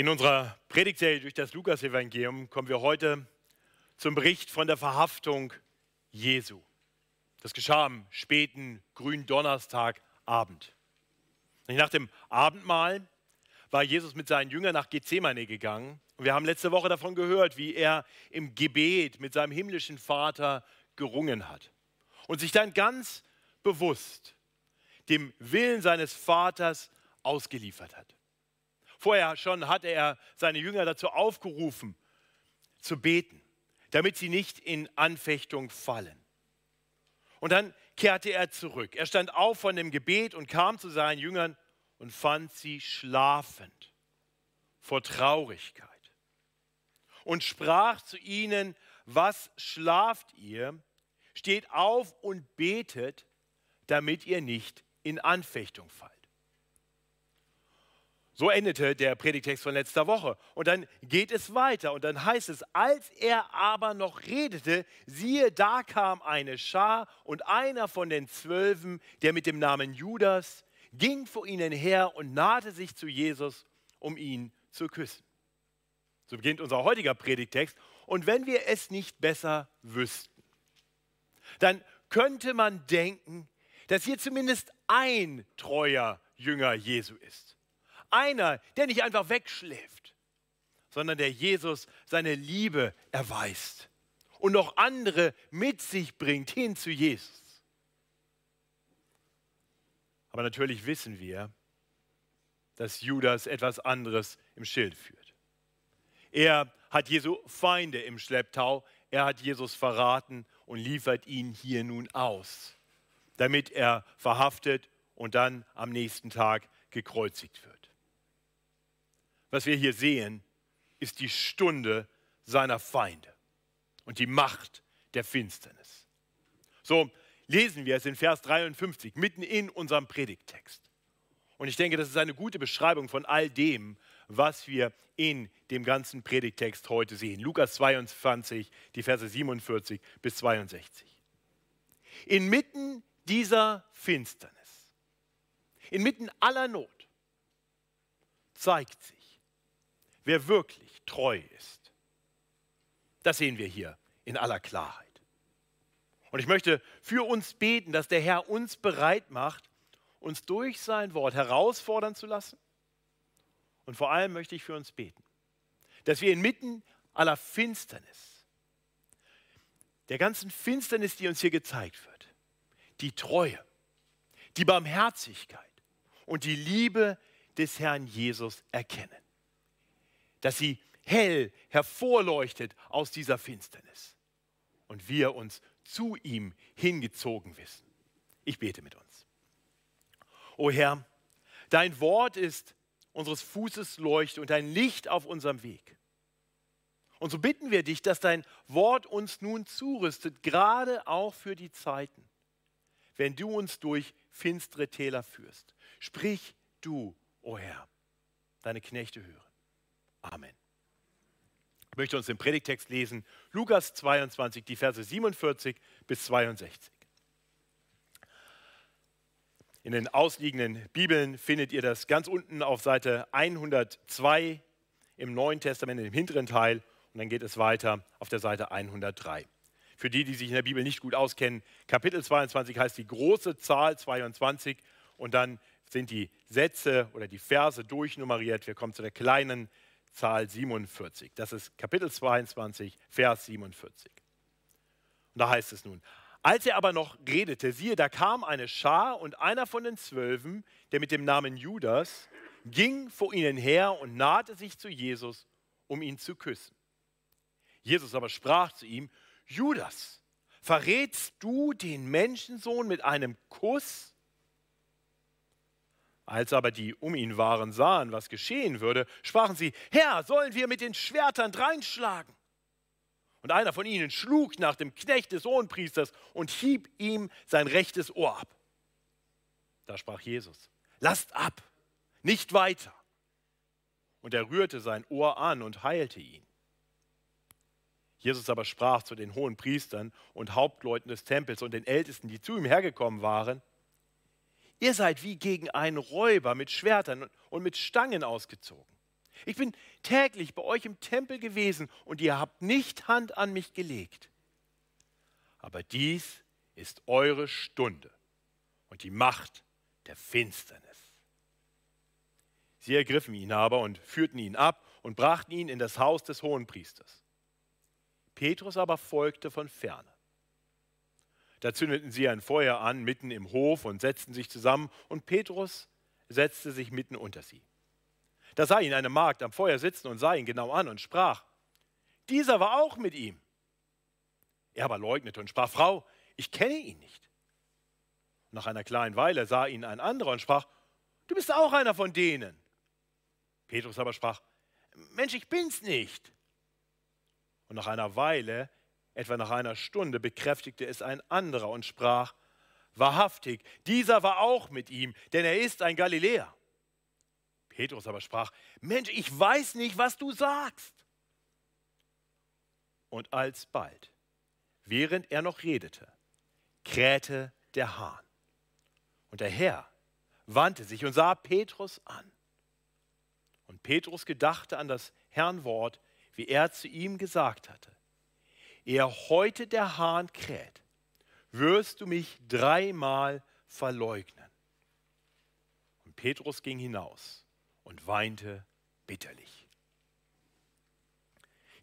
In unserer Predigtserie durch das Lukasevangelium kommen wir heute zum Bericht von der Verhaftung Jesu. Das geschah am späten Gründonnerstagabend. Nach dem Abendmahl war Jesus mit seinen Jüngern nach Gethsemane gegangen. Und wir haben letzte Woche davon gehört, wie er im Gebet mit seinem himmlischen Vater gerungen hat und sich dann ganz bewusst dem Willen seines Vaters ausgeliefert hat. Vorher schon hatte er seine Jünger dazu aufgerufen, zu beten, damit sie nicht in Anfechtung fallen. Und dann kehrte er zurück. Er stand auf von dem Gebet und kam zu seinen Jüngern und fand sie schlafend vor Traurigkeit und sprach zu ihnen, was schlaft ihr? Steht auf und betet, damit ihr nicht in Anfechtung fallt. So endete der Predigtext von letzter Woche. Und dann geht es weiter und dann heißt es, als er aber noch redete, siehe, da kam eine Schar und einer von den Zwölfen, der mit dem Namen Judas, ging vor ihnen her und nahte sich zu Jesus, um ihn zu küssen. So beginnt unser heutiger Predigtext. Und wenn wir es nicht besser wüssten, dann könnte man denken, dass hier zumindest ein treuer Jünger Jesu ist. Einer, der nicht einfach wegschläft, sondern der Jesus seine Liebe erweist und noch andere mit sich bringt hin zu Jesus. Aber natürlich wissen wir, dass Judas etwas anderes im Schild führt. Er hat Jesu Feinde im Schlepptau, er hat Jesus verraten und liefert ihn hier nun aus, damit er verhaftet und dann am nächsten Tag gekreuzigt wird was wir hier sehen, ist die Stunde seiner Feinde und die Macht der Finsternis. So lesen wir es in Vers 53, mitten in unserem Predigttext. Und ich denke, das ist eine gute Beschreibung von all dem, was wir in dem ganzen Predigtext heute sehen. Lukas 22, die Verse 47 bis 62. Inmitten dieser Finsternis, inmitten aller Not, zeigt sich, wer wirklich treu ist. Das sehen wir hier in aller Klarheit. Und ich möchte für uns beten, dass der Herr uns bereit macht, uns durch sein Wort herausfordern zu lassen. Und vor allem möchte ich für uns beten, dass wir inmitten aller Finsternis, der ganzen Finsternis, die uns hier gezeigt wird, die Treue, die Barmherzigkeit und die Liebe des Herrn Jesus erkennen dass sie hell hervorleuchtet aus dieser Finsternis und wir uns zu ihm hingezogen wissen. Ich bete mit uns. O Herr, dein Wort ist unseres Fußes Leuchte und ein Licht auf unserem Weg. Und so bitten wir dich, dass dein Wort uns nun zurüstet, gerade auch für die Zeiten, wenn du uns durch finstere Täler führst. Sprich du, o Herr, deine Knechte hören. Amen. Ich möchte uns den Predigtext lesen, Lukas 22, die Verse 47 bis 62. In den ausliegenden Bibeln findet ihr das ganz unten auf Seite 102 im Neuen Testament, im hinteren Teil. Und dann geht es weiter auf der Seite 103. Für die, die sich in der Bibel nicht gut auskennen, Kapitel 22 heißt die große Zahl 22 und dann sind die Sätze oder die Verse durchnummeriert. Wir kommen zu der kleinen Zahl 47. Das ist Kapitel 22, Vers 47. Und da heißt es nun, als er aber noch redete, siehe, da kam eine Schar und einer von den Zwölfen, der mit dem Namen Judas, ging vor ihnen her und nahte sich zu Jesus, um ihn zu küssen. Jesus aber sprach zu ihm, Judas, verrätst du den Menschensohn mit einem Kuss? Als aber die um ihn waren sahen, was geschehen würde, sprachen sie, Herr, sollen wir mit den Schwertern dreinschlagen? Und einer von ihnen schlug nach dem Knecht des Hohenpriesters und hieb ihm sein rechtes Ohr ab. Da sprach Jesus, lasst ab, nicht weiter. Und er rührte sein Ohr an und heilte ihn. Jesus aber sprach zu den hohen Priestern und Hauptleuten des Tempels und den Ältesten, die zu ihm hergekommen waren, Ihr seid wie gegen einen Räuber mit Schwertern und mit Stangen ausgezogen. Ich bin täglich bei euch im Tempel gewesen und ihr habt nicht Hand an mich gelegt. Aber dies ist eure Stunde und die Macht der Finsternis. Sie ergriffen ihn aber und führten ihn ab und brachten ihn in das Haus des Hohenpriesters. Petrus aber folgte von ferne. Da zündeten sie ein Feuer an mitten im Hof und setzten sich zusammen, und Petrus setzte sich mitten unter sie. Da sah ihn eine Magd am Feuer sitzen und sah ihn genau an und sprach, dieser war auch mit ihm. Er aber leugnete und sprach, Frau, ich kenne ihn nicht. nach einer kleinen Weile sah ihn ein anderer und sprach, du bist auch einer von denen. Petrus aber sprach, Mensch, ich bin's nicht. Und nach einer Weile, etwa nach einer Stunde, bekräftigte es ein anderer und sprach, wahrhaftig, dieser war auch mit ihm, denn er ist ein Galiläer. Petrus aber sprach, Mensch, ich weiß nicht, was du sagst. Und alsbald, während er noch redete, krähte der Hahn. Und der Herr wandte sich und sah Petrus an. Und Petrus gedachte an das Herrn Wort, wie er zu ihm gesagt hatte. Ehe heute der Hahn kräht, wirst du mich dreimal verleugnen. Und Petrus ging hinaus und weinte bitterlich.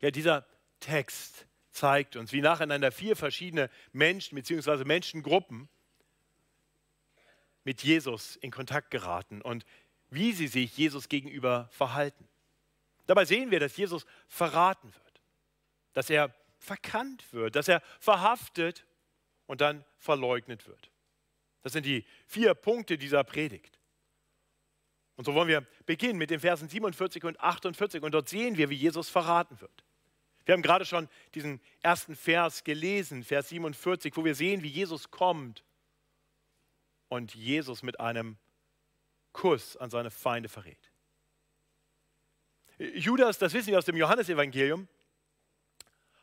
Ja, dieser Text zeigt uns, wie nacheinander vier verschiedene Menschen bzw. Menschengruppen mit Jesus in Kontakt geraten und wie sie sich Jesus gegenüber verhalten. Dabei sehen wir, dass Jesus verraten wird, dass er verkannt wird, dass er verhaftet und dann verleugnet wird. Das sind die vier Punkte dieser Predigt. Und so wollen wir beginnen mit den Versen 47 und 48 und dort sehen wir, wie Jesus verraten wird. Wir haben gerade schon diesen ersten Vers gelesen, Vers 47, wo wir sehen, wie Jesus kommt und Jesus mit einem Kuss an seine Feinde verrät. Judas, das wissen wir aus dem Johannesevangelium,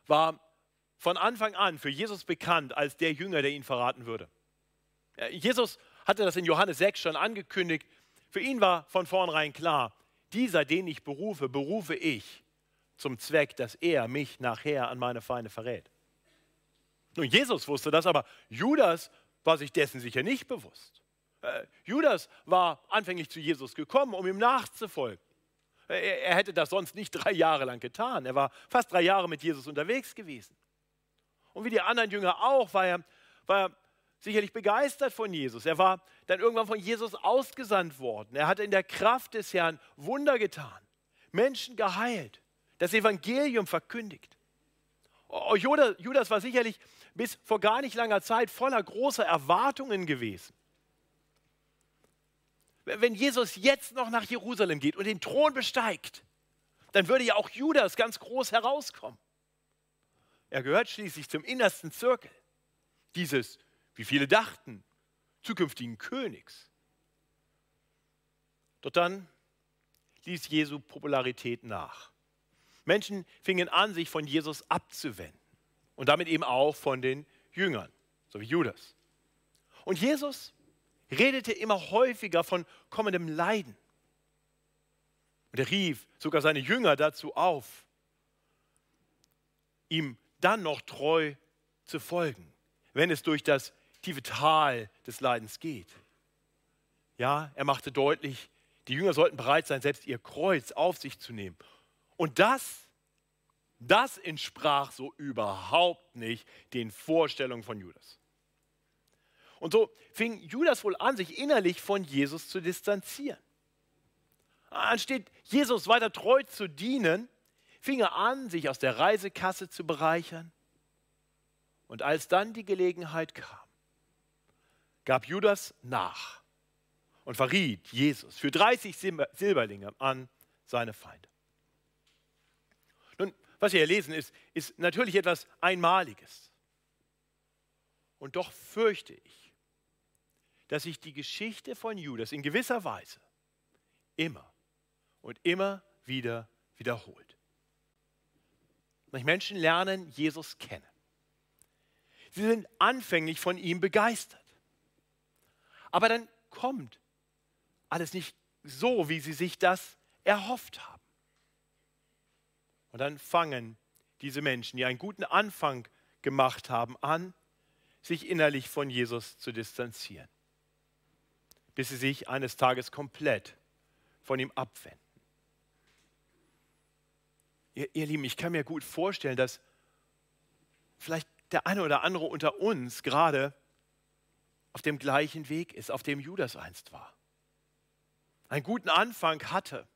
war von Anfang an für Jesus bekannt als der Jünger, der ihn verraten würde. Jesus hatte das in Johannes 6 schon angekündigt. Für ihn war von vornherein klar, dieser, den ich berufe, berufe ich zum Zweck, dass er mich nachher an meine Feinde verrät. Nun, Jesus wusste das, aber Judas war sich dessen sicher nicht bewusst. Äh, Judas war anfänglich zu Jesus gekommen, um ihm nachzufolgen. Er, er hätte das sonst nicht drei Jahre lang getan. Er war fast drei Jahre mit Jesus unterwegs gewesen. Und wie die anderen Jünger auch, war er, war er sicherlich begeistert von Jesus. Er war dann irgendwann von Jesus ausgesandt worden. Er hat in der Kraft des Herrn Wunder getan, Menschen geheilt, das Evangelium verkündigt. Judas war sicherlich bis vor gar nicht langer Zeit voller großer Erwartungen gewesen. Wenn Jesus jetzt noch nach Jerusalem geht und den Thron besteigt, dann würde ja auch Judas ganz groß herauskommen. Er gehört schließlich zum innersten Zirkel dieses, wie viele dachten, zukünftigen Königs. Doch dann ließ Jesu Popularität nach. Menschen fingen an, sich von Jesus abzuwenden und damit eben auch von den Jüngern, so wie Judas. Und Jesus redete immer häufiger von kommendem Leiden. Und er rief sogar seine Jünger dazu auf, ihm dann noch treu zu folgen, wenn es durch das tiefe Tal des Leidens geht. Ja, er machte deutlich, die Jünger sollten bereit sein, selbst ihr Kreuz auf sich zu nehmen. Und das, das entsprach so überhaupt nicht den Vorstellungen von Judas. Und so fing Judas wohl an, sich innerlich von Jesus zu distanzieren. Anstatt Jesus weiter treu zu dienen, fing er an, sich aus der Reisekasse zu bereichern. Und als dann die Gelegenheit kam, gab Judas nach und verriet Jesus für 30 Silberlinge an seine Feinde. Nun, was wir hier lesen, ist, ist natürlich etwas Einmaliges. Und doch fürchte ich, dass sich die Geschichte von Judas in gewisser Weise immer und immer wieder wiederholt. Menschen lernen Jesus kennen. Sie sind anfänglich von ihm begeistert. Aber dann kommt alles nicht so, wie sie sich das erhofft haben. Und dann fangen diese Menschen, die einen guten Anfang gemacht haben, an, sich innerlich von Jesus zu distanzieren, bis sie sich eines Tages komplett von ihm abwenden. Ihr, ihr Lieben, ich kann mir gut vorstellen, dass vielleicht der eine oder andere unter uns gerade auf dem gleichen Weg ist, auf dem Judas einst war. Einen guten Anfang hatte,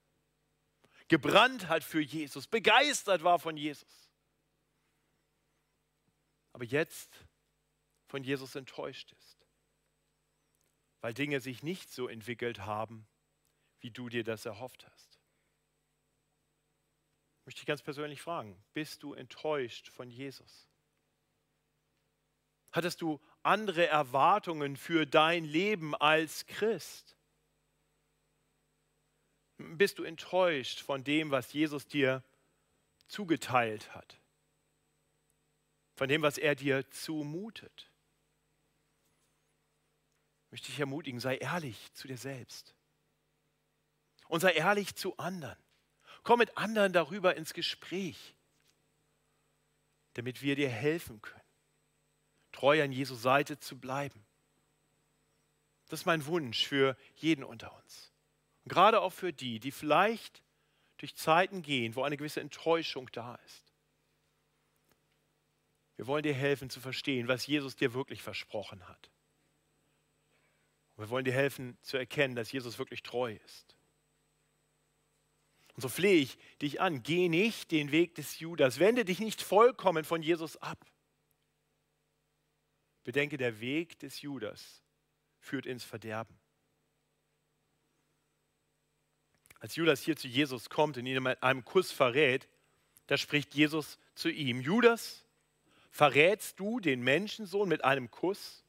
gebrannt hat für Jesus, begeistert war von Jesus. Aber jetzt von Jesus enttäuscht ist, weil Dinge sich nicht so entwickelt haben, wie du dir das erhofft hast. Ich möchte dich ganz persönlich fragen, bist du enttäuscht von Jesus? Hattest du andere Erwartungen für dein Leben als Christ? Bist du enttäuscht von dem, was Jesus dir zugeteilt hat? Von dem, was er dir zumutet? Ich möchte dich ermutigen, sei ehrlich zu dir selbst. Und sei ehrlich zu anderen. Komm mit anderen darüber ins Gespräch, damit wir dir helfen können, treu an Jesu Seite zu bleiben. Das ist mein Wunsch für jeden unter uns. Und gerade auch für die, die vielleicht durch Zeiten gehen, wo eine gewisse Enttäuschung da ist. Wir wollen dir helfen zu verstehen, was Jesus dir wirklich versprochen hat. Und wir wollen dir helfen zu erkennen, dass Jesus wirklich treu ist. Und so flehe ich dich an, geh nicht den Weg des Judas, wende dich nicht vollkommen von Jesus ab. Bedenke, der Weg des Judas führt ins Verderben. Als Judas hier zu Jesus kommt und ihn mit einem Kuss verrät, da spricht Jesus zu ihm, Judas, verrätst du den Menschensohn mit einem Kuss?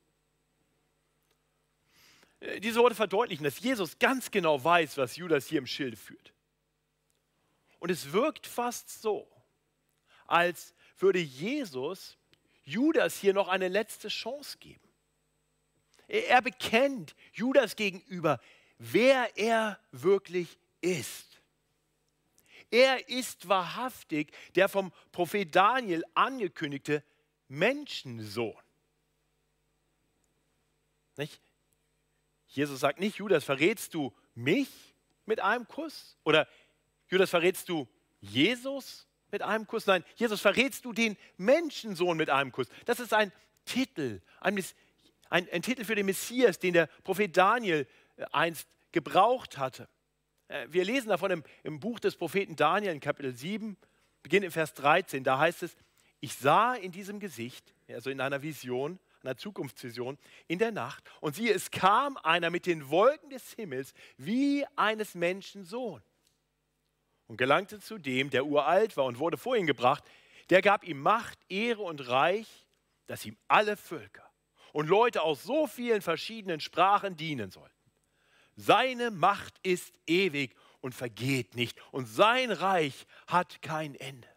Äh, diese Worte verdeutlichen, dass Jesus ganz genau weiß, was Judas hier im Schilde führt. Und es wirkt fast so, als würde Jesus Judas hier noch eine letzte Chance geben. Er bekennt Judas gegenüber, wer er wirklich ist. Er ist wahrhaftig der vom Prophet Daniel angekündigte Menschensohn. Nicht? Jesus sagt nicht, Judas, verrätst du mich mit einem Kuss? Oder Judas, verrätst du Jesus mit einem Kuss? Nein, Jesus, verrätst du den Menschensohn mit einem Kuss? Das ist ein Titel, ein, ein, ein Titel für den Messias, den der Prophet Daniel äh, einst gebraucht hatte. Äh, wir lesen davon im, im Buch des Propheten Daniel in Kapitel 7, beginnt in Vers 13. Da heißt es, ich sah in diesem Gesicht, also in einer Vision, einer Zukunftsvision, in der Nacht, und siehe, es kam einer mit den Wolken des Himmels wie eines Menschen Sohn und gelangte zu dem, der uralt war und wurde vor ihn gebracht. Der gab ihm Macht, Ehre und Reich, dass ihm alle Völker und Leute aus so vielen verschiedenen Sprachen dienen sollten. Seine Macht ist ewig und vergeht nicht und sein Reich hat kein Ende.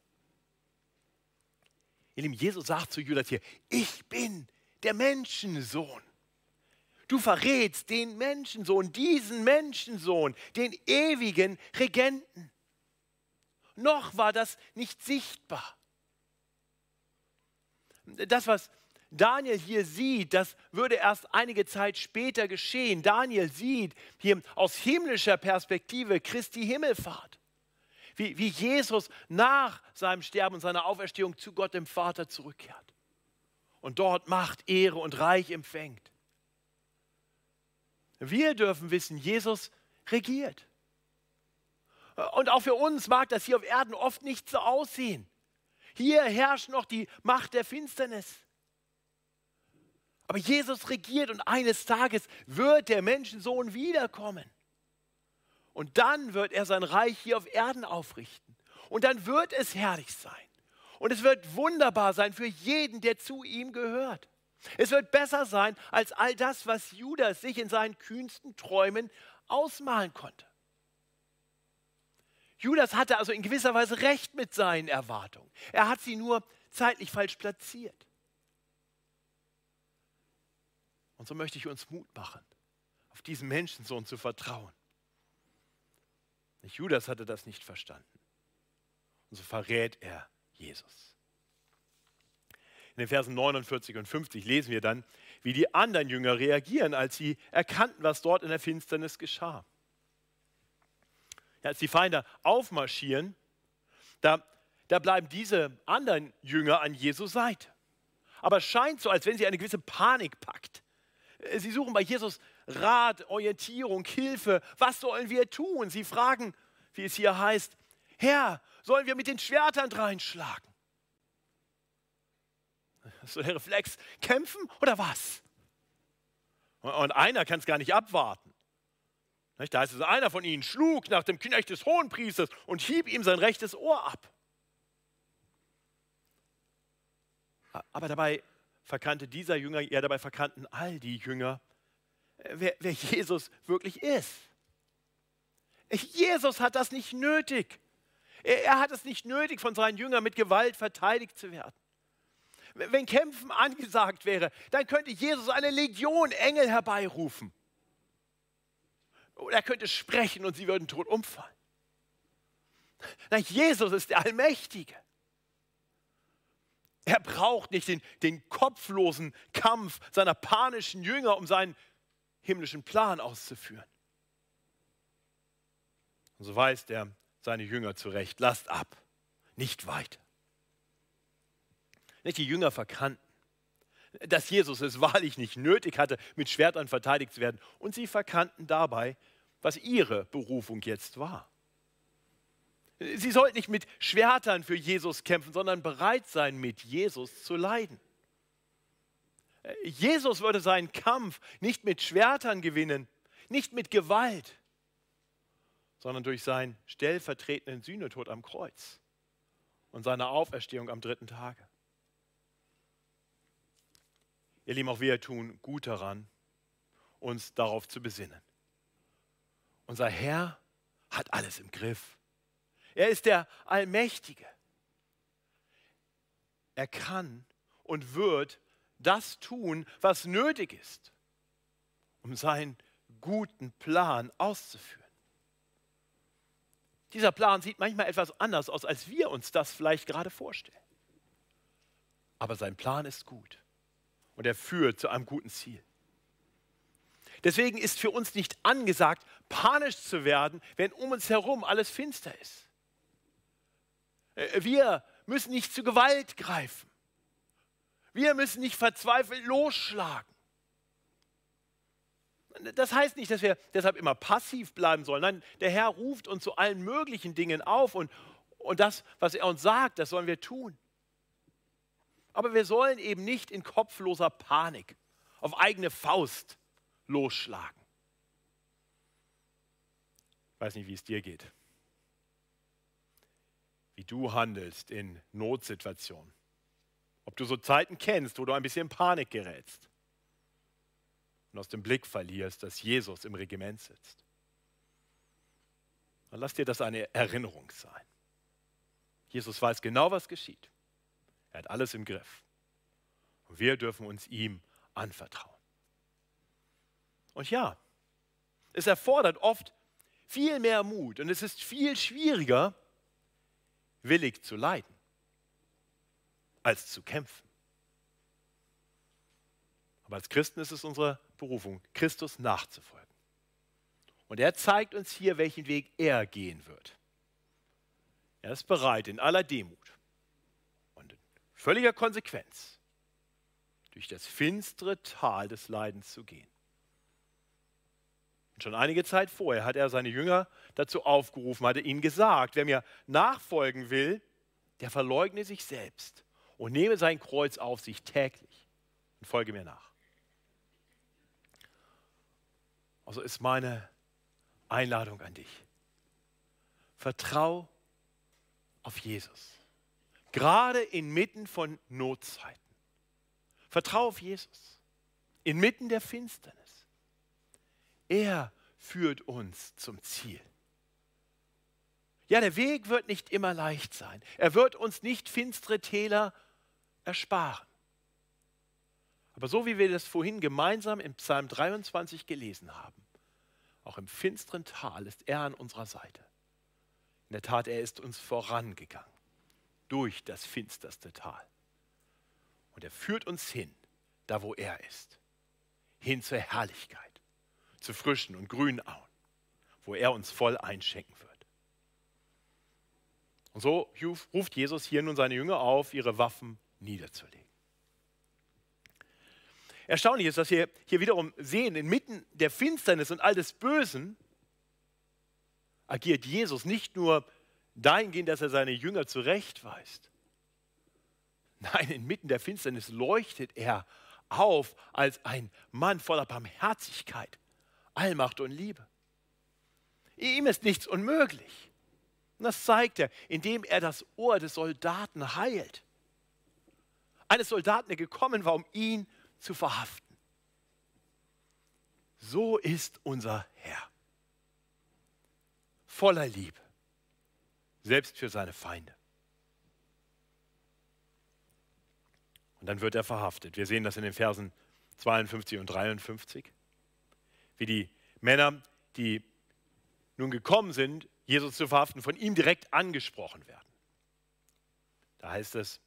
In dem Jesus sagt zu Judas hier, ich bin der Menschensohn. Du verrätst den Menschensohn, diesen Menschensohn, den ewigen Regenten. Noch war das nicht sichtbar. Das, was Daniel hier sieht, das würde erst einige Zeit später geschehen. Daniel sieht hier aus himmlischer Perspektive Christi Himmelfahrt. Wie, wie Jesus nach seinem Sterben und seiner Auferstehung zu Gott dem Vater zurückkehrt. Und dort Macht, Ehre und Reich empfängt. Wir dürfen wissen, Jesus regiert. Und auch für uns mag das hier auf Erden oft nicht so aussehen. Hier herrscht noch die Macht der Finsternis. Aber Jesus regiert und eines Tages wird der Menschensohn wiederkommen. Und dann wird er sein Reich hier auf Erden aufrichten. Und dann wird es herrlich sein. Und es wird wunderbar sein für jeden, der zu ihm gehört. Es wird besser sein als all das, was Judas sich in seinen kühnsten Träumen ausmalen konnte. Judas hatte also in gewisser Weise recht mit seinen Erwartungen. Er hat sie nur zeitlich falsch platziert. Und so möchte ich uns Mut machen, auf diesen Menschensohn zu vertrauen. Judas hatte das nicht verstanden. Und so verrät er Jesus. In den Versen 49 und 50 lesen wir dann, wie die anderen Jünger reagieren, als sie erkannten, was dort in der Finsternis geschah. Als die Feinde aufmarschieren, da, da bleiben diese anderen Jünger an Jesu Seite. Aber es scheint so, als wenn sie eine gewisse Panik packt. Sie suchen bei Jesus Rat, Orientierung, Hilfe. Was sollen wir tun? Sie fragen, wie es hier heißt, Herr, sollen wir mit den Schwertern reinschlagen? So der Reflex, kämpfen oder was? Und einer kann es gar nicht abwarten. Da heißt es, einer von ihnen schlug nach dem Knecht des Hohenpriesters und hieb ihm sein rechtes Ohr ab. Aber dabei verkannte dieser Jünger, ja dabei verkannten all die Jünger, wer, wer Jesus wirklich ist. Jesus hat das nicht nötig. Er, er hat es nicht nötig, von seinen Jüngern mit Gewalt verteidigt zu werden. Wenn Kämpfen angesagt wäre, dann könnte Jesus eine Legion Engel herbeirufen. Oder er könnte sprechen und sie würden tot umfallen. Nein, Jesus ist der Allmächtige. Er braucht nicht den, den kopflosen Kampf seiner panischen Jünger, um seinen himmlischen Plan auszuführen. Und so weist er seine Jünger zurecht, lasst ab, nicht weiter. Die Jünger verkannten, dass Jesus es wahrlich nicht nötig hatte, mit Schwertern verteidigt zu werden. Und sie verkannten dabei, was ihre Berufung jetzt war. Sie sollten nicht mit Schwertern für Jesus kämpfen, sondern bereit sein, mit Jesus zu leiden. Jesus würde seinen Kampf nicht mit Schwertern gewinnen, nicht mit Gewalt, sondern durch seinen stellvertretenden Sühnetod am Kreuz und seine Auferstehung am dritten Tage. Ihr Lieben, auch wir tun gut daran, uns darauf zu besinnen. Unser Herr hat alles im Griff. Er ist der Allmächtige. Er kann und wird das tun, was nötig ist, um seinen guten Plan auszuführen. Dieser Plan sieht manchmal etwas anders aus, als wir uns das vielleicht gerade vorstellen. Aber sein Plan ist gut und er führt zu einem guten Ziel. Deswegen ist für uns nicht angesagt, panisch zu werden, wenn um uns herum alles finster ist. Äh, wir müssen nicht zu Gewalt greifen. Wir müssen nicht verzweifelt losschlagen. Das heißt nicht, dass wir deshalb immer passiv bleiben sollen. Nein, der Herr ruft uns zu allen möglichen Dingen auf und, und das, was er uns sagt, das sollen wir tun. Aber wir sollen eben nicht in kopfloser Panik auf eigene Faust losschlagen. Ich weiß nicht, wie es dir geht wie du handelst in Notsituationen. Ob du so Zeiten kennst, wo du ein bisschen Panik gerätst und aus dem Blick verlierst, dass Jesus im Regiment sitzt. Dann lass dir das eine Erinnerung sein. Jesus weiß genau, was geschieht. Er hat alles im Griff. Und wir dürfen uns ihm anvertrauen. Und ja, es erfordert oft viel mehr Mut und es ist viel schwieriger, willig zu leiden, als zu kämpfen. Aber als Christen ist es unsere Berufung, Christus nachzufolgen. Und er zeigt uns hier, welchen Weg er gehen wird. Er ist bereit, in aller Demut und in völliger Konsequenz durch das finstere Tal des Leidens zu gehen. Schon einige Zeit vorher hat er seine Jünger dazu aufgerufen, hatte ihnen gesagt, wer mir nachfolgen will, der verleugne sich selbst und nehme sein Kreuz auf sich täglich und folge mir nach. Also ist meine Einladung an dich. Vertrau auf Jesus. Gerade inmitten von Notzeiten. Vertrau auf Jesus. Inmitten der Finsternis. Er führt uns zum Ziel. Ja, der Weg wird nicht immer leicht sein. Er wird uns nicht finstere Täler ersparen. Aber so wie wir das vorhin gemeinsam im Psalm 23 gelesen haben, auch im finsteren Tal ist er an unserer Seite. In der Tat, er ist uns vorangegangen. durch das finsterste Tal. Und er führt uns hin, da wo er ist, hin zur Herrlichkeit, zu frischen und grünen Auen, wo er uns voll einschenken wird. Und so ruft Jesus hier nun seine Jünger auf, ihre Waffen niederzulegen. Erstaunlich ist, dass wir hier wiederum sehen, inmitten der Finsternis und all des Bösen agiert Jesus nicht nur dahingehend, dass er seine Jünger zurechtweist. Nein, inmitten der Finsternis leuchtet er auf als ein Mann voller Barmherzigkeit, Allmacht und Liebe. Ihm ist nichts unmöglich. Und das zeigt er, indem er das Ohr des Soldaten heilt. Eines Soldaten, der gekommen war, um ihn zu verhaften. So ist unser Herr. Voller Liebe, selbst für seine Feinde. Und dann wird er verhaftet. Wir sehen das in den Versen 52 und 53, wie die Männer, die nun gekommen sind, Jesus zu verhaften, von ihm direkt angesprochen werden. Da heißt es,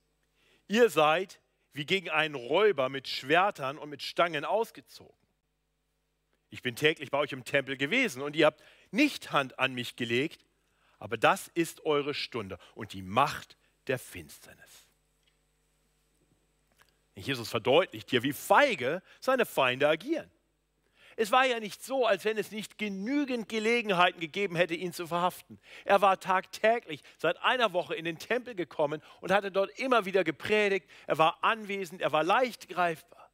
ihr seid wie gegen einen Räuber mit Schwertern und mit Stangen ausgezogen. Ich bin täglich bei euch im Tempel gewesen und ihr habt nicht Hand an mich gelegt, aber das ist eure Stunde und die Macht der Finsternis. Jesus verdeutlicht hier, wie feige seine Feinde agieren. Es war ja nicht so, als wenn es nicht genügend Gelegenheiten gegeben hätte, ihn zu verhaften. Er war tagtäglich seit einer Woche in den Tempel gekommen und hatte dort immer wieder gepredigt. Er war anwesend, er war leicht greifbar.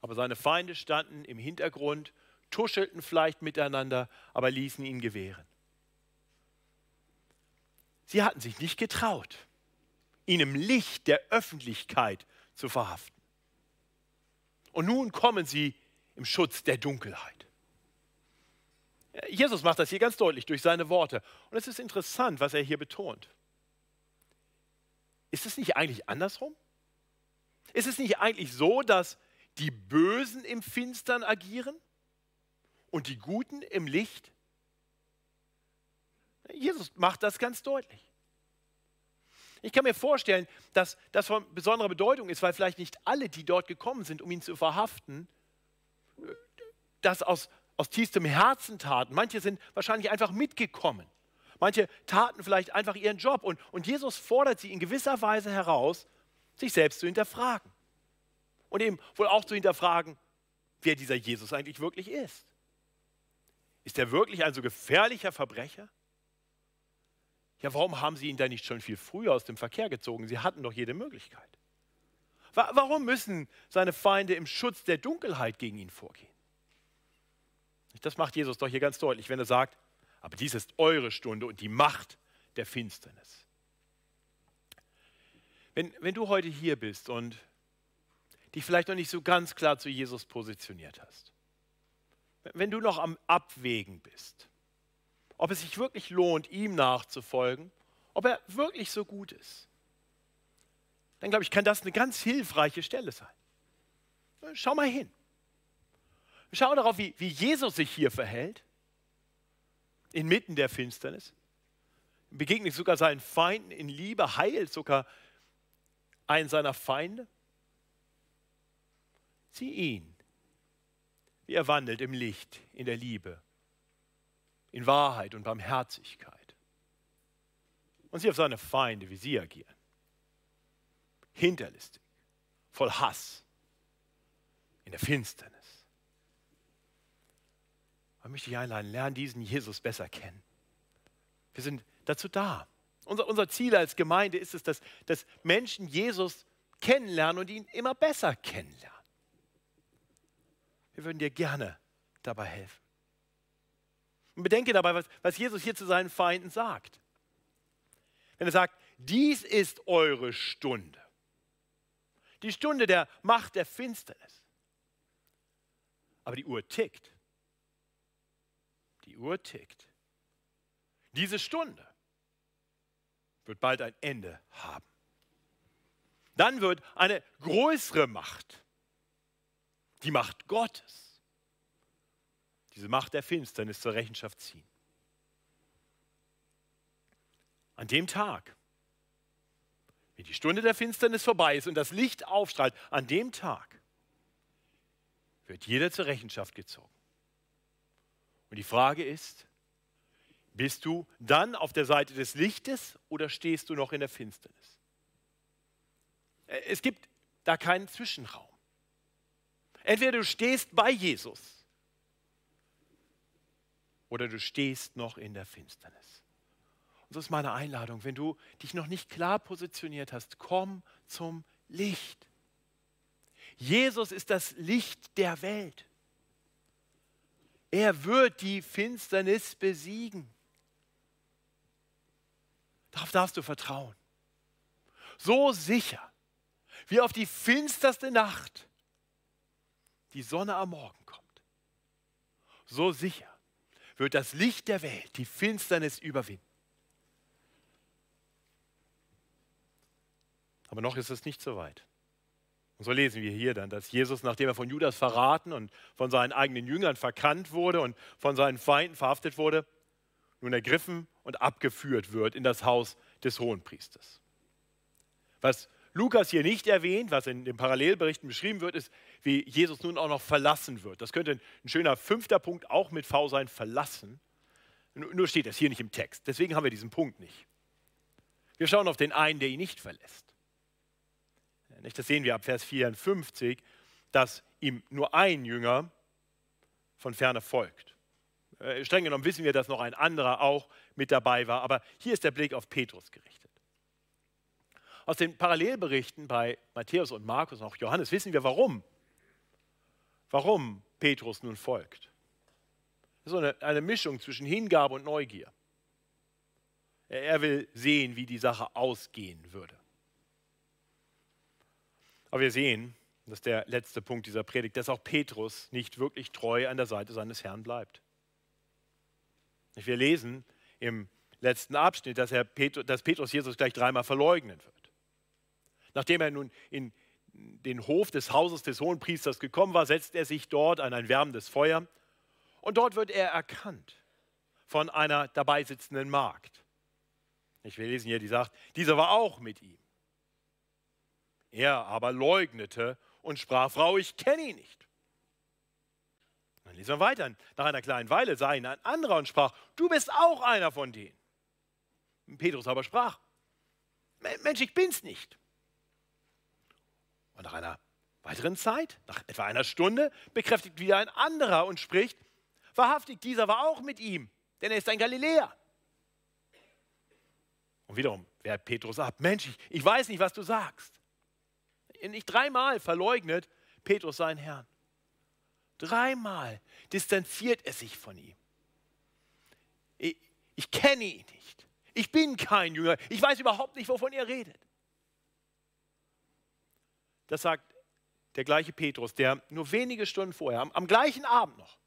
Aber seine Feinde standen im Hintergrund, tuschelten vielleicht miteinander, aber ließen ihn gewähren. Sie hatten sich nicht getraut, ihn im Licht der Öffentlichkeit zu verhaften. Und nun kommen sie im Schutz der Dunkelheit. Jesus macht das hier ganz deutlich durch seine Worte. Und es ist interessant, was er hier betont. Ist es nicht eigentlich andersrum? Ist es nicht eigentlich so, dass die Bösen im Finstern agieren und die Guten im Licht? Jesus macht das ganz deutlich. Ich kann mir vorstellen, dass das von besonderer Bedeutung ist, weil vielleicht nicht alle, die dort gekommen sind, um ihn zu verhaften, das aus, aus tiefstem Herzen taten. Manche sind wahrscheinlich einfach mitgekommen. Manche taten vielleicht einfach ihren Job. Und, und Jesus fordert sie in gewisser Weise heraus, sich selbst zu hinterfragen. Und eben wohl auch zu hinterfragen, wer dieser Jesus eigentlich wirklich ist. Ist er wirklich ein so gefährlicher Verbrecher? Ja, warum haben sie ihn dann nicht schon viel früher aus dem Verkehr gezogen? Sie hatten doch jede Möglichkeit. Warum müssen seine Feinde im Schutz der Dunkelheit gegen ihn vorgehen? Das macht Jesus doch hier ganz deutlich, wenn er sagt, aber dies ist eure Stunde und die Macht der Finsternis. Wenn, wenn du heute hier bist und dich vielleicht noch nicht so ganz klar zu Jesus positioniert hast, wenn du noch am Abwägen bist, ob es sich wirklich lohnt, ihm nachzufolgen, ob er wirklich so gut ist, dann glaube ich, kann das eine ganz hilfreiche Stelle sein. Schau mal hin. Schau darauf, wie, wie Jesus sich hier verhält, inmitten der Finsternis. Begegnet sogar seinen Feinden in Liebe, heilt sogar einen seiner Feinde. Sieh ihn, wie er wandelt im Licht, in der Liebe, in Wahrheit und Barmherzigkeit. Und sieh auf seine Feinde, wie sie agieren hinterlistig, voll Hass, in der Finsternis. Ich möchte dich einladen, lerne diesen Jesus besser kennen. Wir sind dazu da. Unser, unser Ziel als Gemeinde ist es, dass, dass Menschen Jesus kennenlernen und ihn immer besser kennenlernen. Wir würden dir gerne dabei helfen. Und bedenke dabei, was, was Jesus hier zu seinen Feinden sagt. Wenn er sagt, dies ist eure Stunde die Stunde der Macht der Finsternis. Aber die Uhr tickt. Die Uhr tickt. Diese Stunde wird bald ein Ende haben. Dann wird eine größere Macht, die Macht Gottes, diese Macht der Finsternis zur Rechenschaft ziehen. An dem Tag wie die Stunde der Finsternis vorbei ist und das Licht aufstrahlt, an dem Tag wird jeder zur Rechenschaft gezogen. Und die Frage ist, bist du dann auf der Seite des Lichtes oder stehst du noch in der Finsternis? Äh, es gibt da keinen Zwischenraum. Entweder du stehst bei Jesus oder du stehst noch in der Finsternis. Und so ist meine Einladung, wenn du dich noch nicht klar positioniert hast, komm zum Licht. Jesus ist das Licht der Welt. Er wird die Finsternis besiegen. Darauf darfst du vertrauen. So sicher wie auf die finsterste Nacht die Sonne am Morgen kommt. So sicher wird das Licht der Welt die Finsternis überwinden. Aber noch ist es nicht so weit. Und so lesen wir hier dann, dass Jesus, nachdem er von Judas verraten und von seinen eigenen Jüngern verkannt wurde und von seinen Feinden verhaftet wurde, nun ergriffen und abgeführt wird in das Haus des Hohenpriesters. Was Lukas hier nicht erwähnt, was in den Parallelberichten beschrieben wird, ist, wie Jesus nun auch noch verlassen wird. Das könnte ein schöner fünfter Punkt auch mit V sein, verlassen. Nur steht das hier nicht im Text. Deswegen haben wir diesen Punkt nicht. Wir schauen auf den einen, der ihn nicht verlässt. Das sehen wir ab Vers 54, dass ihm nur ein Jünger von ferne folgt. Äh, streng genommen wissen wir, dass noch ein anderer auch mit dabei war, aber hier ist der Blick auf Petrus gerichtet. Aus den Parallelberichten bei Matthäus und Markus und auch Johannes wissen wir, warum. Warum Petrus nun folgt. So eine, eine Mischung zwischen Hingabe und Neugier. Er, er will sehen, wie die Sache ausgehen würde. Aber wir sehen, das ist der letzte Punkt dieser Predigt, dass auch Petrus nicht wirklich treu an der Seite seines Herrn bleibt. Wir lesen im letzten Abschnitt, dass, Petrus, dass Petrus Jesus gleich dreimal verleugnen wird. Nachdem er nun in den Hof des Hauses des Hohenpriesters gekommen war, setzt er sich dort an ein wärmendes Feuer und dort wird er erkannt von einer dabei sitzenden Magd. Ich will lesen hier, die sagt, dieser war auch mit ihm. Er aber leugnete und sprach, Frau, ich kenne ihn nicht. Dann lesen wir weiter. Nach einer kleinen Weile sah ihn ein anderer und sprach, du bist auch einer von denen. Petrus aber sprach, Mensch, ich bin's nicht. Und nach einer weiteren Zeit, nach etwa einer Stunde, bekräftigt wieder ein anderer und spricht, wahrhaftig, dieser war auch mit ihm, denn er ist ein Galiläer. Und wiederum wehrt Petrus ab, Mensch, ich, ich weiß nicht, was du sagst. Nicht dreimal verleugnet Petrus seinen Herrn. Dreimal distanziert er sich von ihm. Ich, ich kenne ihn nicht. Ich bin kein Jünger. Ich weiß überhaupt nicht, wovon ihr redet. Das sagt der gleiche Petrus, der nur wenige Stunden vorher, am, am gleichen Abend noch,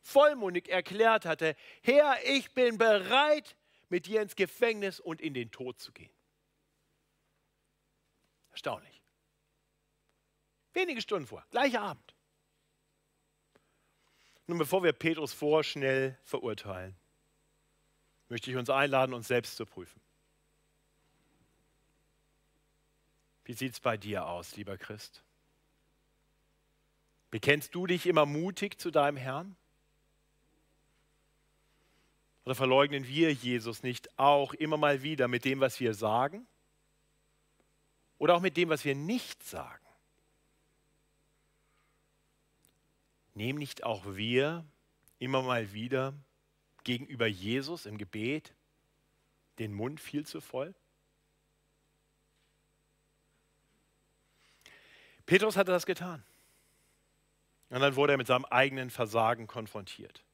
vollmundig erklärt hatte, Herr, ich bin bereit, mit dir ins Gefängnis und in den Tod zu gehen. Erstaunlich. Wenige Stunden vor, gleicher Abend. Nun, bevor wir Petrus vorschnell verurteilen, möchte ich uns einladen, uns selbst zu prüfen. Wie sieht es bei dir aus, lieber Christ? Bekennst du dich immer mutig zu deinem Herrn? Oder verleugnen wir Jesus nicht auch immer mal wieder mit dem, was wir sagen? Oder auch mit dem, was wir nicht sagen? Nehmen nicht auch wir immer mal wieder gegenüber Jesus im Gebet den Mund viel zu voll? Petrus hatte das getan. Und dann wurde er mit seinem eigenen Versagen konfrontiert.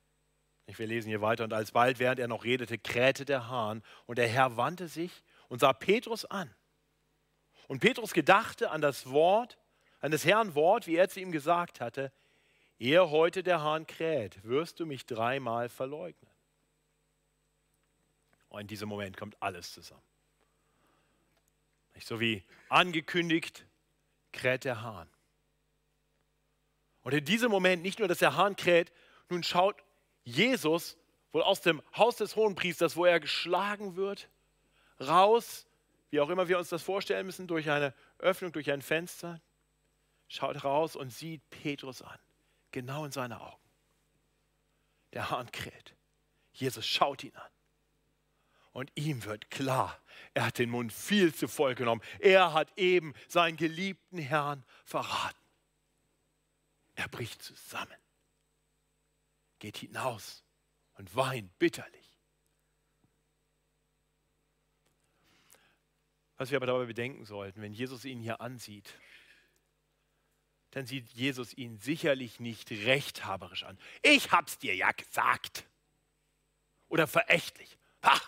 Wir lesen hier weiter. Und alsbald, während er noch redete, krähte der Hahn. Und der Herr wandte sich und sah Petrus an. Und Petrus gedachte an das Wort, an des Herrn Wort, wie er zu ihm gesagt hatte: Ehe heute der Hahn kräht, wirst du mich dreimal verleugnen. Und in diesem Moment kommt alles zusammen. So wie angekündigt, kräht der Hahn. Und in diesem Moment nicht nur, dass der Hahn kräht, nun schaut Jesus wohl aus dem Haus des Hohenpriesters, wo er geschlagen wird, raus wie auch immer wir uns das vorstellen müssen, durch eine Öffnung, durch ein Fenster, schaut raus und sieht Petrus an, genau in seine Augen. Der Hahn kräht. Jesus schaut ihn an. Und ihm wird klar, er hat den Mund viel zu voll genommen. Er hat eben seinen geliebten Herrn verraten. Er bricht zusammen, geht hinaus und weint bitterlich. Was wir aber dabei bedenken sollten, wenn Jesus ihn hier ansieht, dann sieht Jesus ihn sicherlich nicht rechthaberisch an. Ich hab's dir ja gesagt. Oder verächtlich. Ha,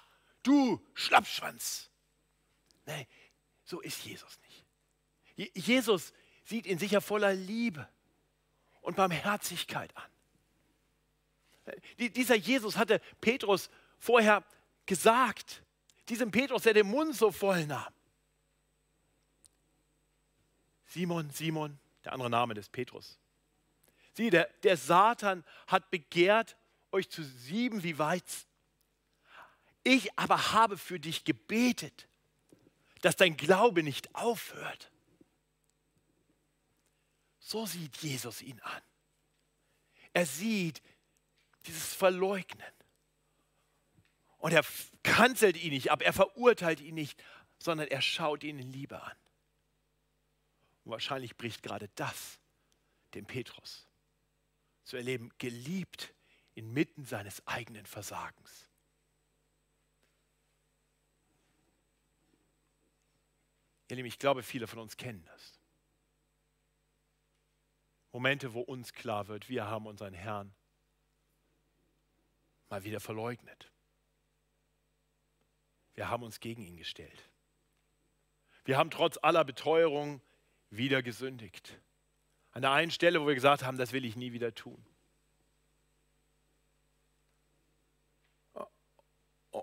du Schlappschwanz. Nein, so ist Jesus nicht. Jesus sieht ihn sicher voller Liebe und Barmherzigkeit an. Dieser Jesus hatte Petrus vorher gesagt, diesem Petrus, der den Mund so voll nahm. Simon, Simon, der andere Name des Petrus. Sieh, der, der Satan hat begehrt, euch zu sieben wie Weizen. Ich aber habe für dich gebetet, dass dein Glaube nicht aufhört. So sieht Jesus ihn an. Er sieht dieses Verleugnen. Und er kanzelt ihn nicht ab, er verurteilt ihn nicht, sondern er schaut ihn in Liebe an. Und wahrscheinlich bricht gerade das dem Petrus zu erleben, geliebt inmitten seines eigenen Versagens. Ihr Lieben, ich glaube, viele von uns kennen das. Momente, wo uns klar wird, wir haben unseren Herrn mal wieder verleugnet. Wir haben uns gegen ihn gestellt. Wir haben trotz aller Beteuerung wieder gesündigt. An der einen Stelle, wo wir gesagt haben, das will ich nie wieder tun.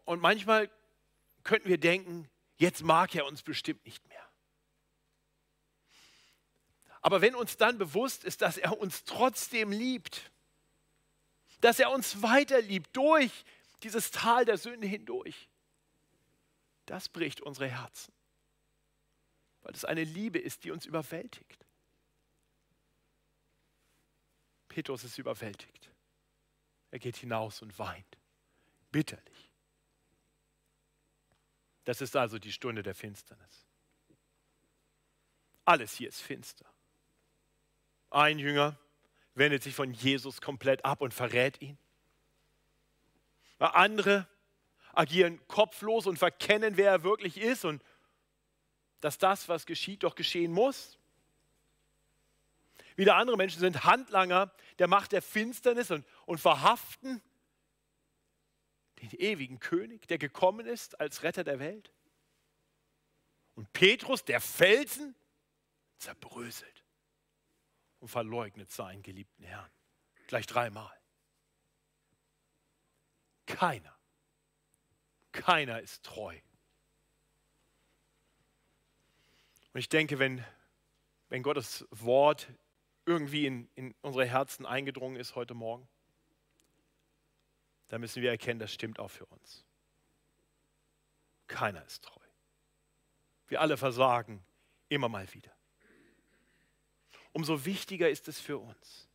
Und manchmal könnten wir denken, jetzt mag er uns bestimmt nicht mehr. Aber wenn uns dann bewusst ist, dass er uns trotzdem liebt, dass er uns weiter liebt durch dieses Tal der Sünde hindurch, das bricht unsere Herzen weil es eine Liebe ist, die uns überwältigt. Petrus ist überwältigt. Er geht hinaus und weint, bitterlich. Das ist also die Stunde der Finsternis. Alles hier ist finster. Ein Jünger wendet sich von Jesus komplett ab und verrät ihn. Andere agieren kopflos und verkennen, wer er wirklich ist und dass das, was geschieht, doch geschehen muss. Wieder andere Menschen sind Handlanger der Macht der Finsternis und, und verhaften den ewigen König, der gekommen ist als Retter der Welt. Und Petrus, der Felsen, zerbröselt und verleugnet seinen geliebten Herrn. Gleich dreimal. Keiner, keiner ist treu Und ich denke, wenn, wenn Gottes Wort irgendwie in, in unsere Herzen eingedrungen ist heute Morgen, dann müssen wir erkennen, das stimmt auch für uns. Keiner ist treu. Wir alle versagen immer mal wieder. Umso wichtiger ist es für uns,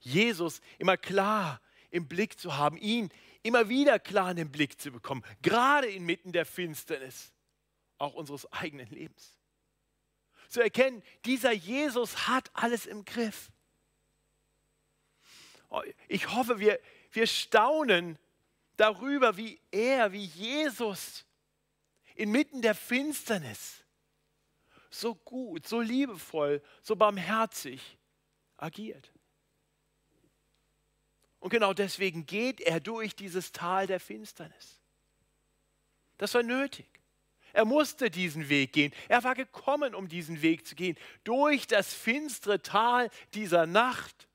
Jesus immer klar im Blick zu haben, ihn immer wieder klar in den Blick zu bekommen, gerade inmitten der Finsternis auch unseres eigenen Lebens zu erkennen, dieser Jesus hat alles im Griff. Oh, ich hoffe, wir, wir staunen darüber, wie er, wie Jesus inmitten der Finsternis so gut, so liebevoll, so barmherzig agiert. Und genau deswegen geht er durch dieses Tal der Finsternis. Das war nötig. Er musste diesen Weg gehen. Er war gekommen, um diesen Weg zu gehen. Durch das finstere Tal dieser Nacht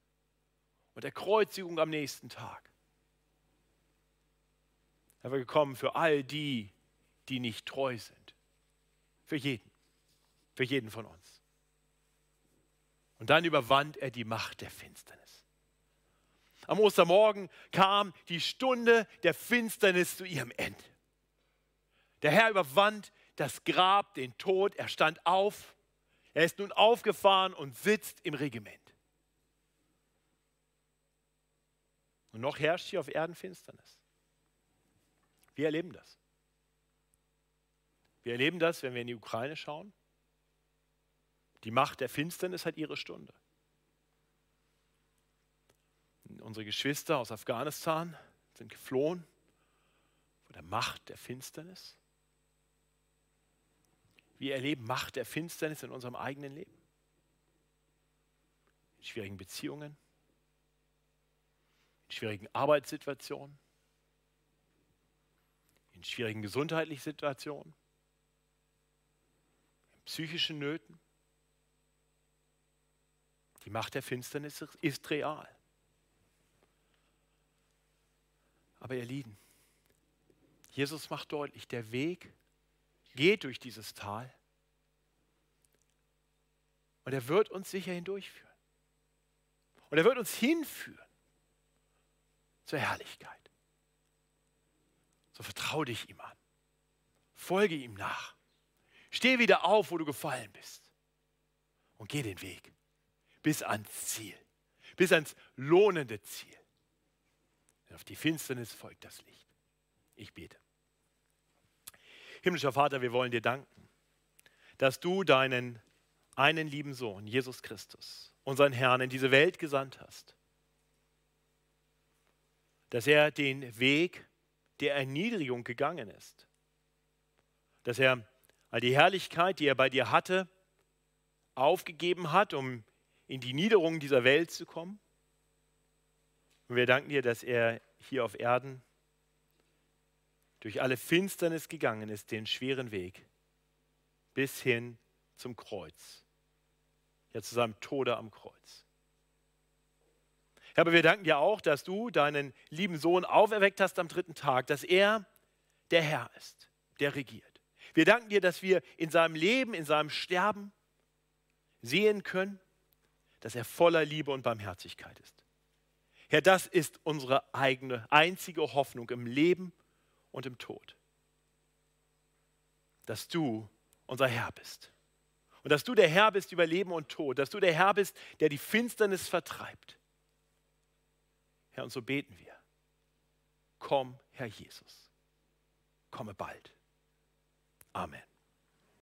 und der Kreuzigung am nächsten Tag. Er war gekommen für all die, die nicht treu sind. Für jeden. Für jeden von uns. Und dann überwand er die Macht der Finsternis. Am Ostermorgen kam die Stunde der Finsternis zu ihrem Ende. Der Herr überwand das Grab, den Tod, er stand auf. Er ist nun aufgefahren und sitzt im Regiment. Und noch herrscht hier auf Erden Finsternis. Wir erleben das. Wir erleben das, wenn wir in die Ukraine schauen. Die Macht der Finsternis hat ihre Stunde. Unsere Geschwister aus Afghanistan sind geflohen vor der Macht der Finsternis. Wir erleben Macht der Finsternis in unserem eigenen Leben. In schwierigen Beziehungen, in schwierigen Arbeitssituationen, in schwierigen gesundheitlichen Situationen, in psychischen Nöten. Die Macht der Finsternis ist real. Aber ihr Lieben, Jesus macht deutlich, der Weg geht durch dieses Tal und er wird uns sicher hindurchführen. Und er wird uns hinführen zur Herrlichkeit. So vertraue dich ihm an. Folge ihm nach. Steh wieder auf, wo du gefallen bist. Und geh den Weg bis ans Ziel, bis ans lohnende Ziel. Auf die Finsternis folgt das Licht. Ich bete. Himmlischer Vater, wir wollen dir danken, dass du deinen einen lieben Sohn, Jesus Christus, unseren Herrn, in diese Welt gesandt hast. Dass er den Weg der Erniedrigung gegangen ist. Dass er all die Herrlichkeit, die er bei dir hatte, aufgegeben hat, um in die Niederung dieser Welt zu kommen. Und wir danken dir, dass er hier auf Erden durch alle Finsternis gegangen ist, den schweren Weg bis hin zum Kreuz, ja zu seinem Tode am Kreuz. Herr, aber wir danken dir auch, dass du deinen lieben Sohn auferweckt hast am dritten Tag, dass er der Herr ist, der regiert. Wir danken dir, dass wir in seinem Leben, in seinem Sterben sehen können, dass er voller Liebe und Barmherzigkeit ist. Herr, das ist unsere eigene, einzige Hoffnung im Leben und im Tod. Dass du unser Herr bist. Und dass du der Herr bist über Leben und Tod. Dass du der Herr bist, der die Finsternis vertreibt. Herr, und so beten wir. Komm, Herr Jesus. Komme bald. Amen.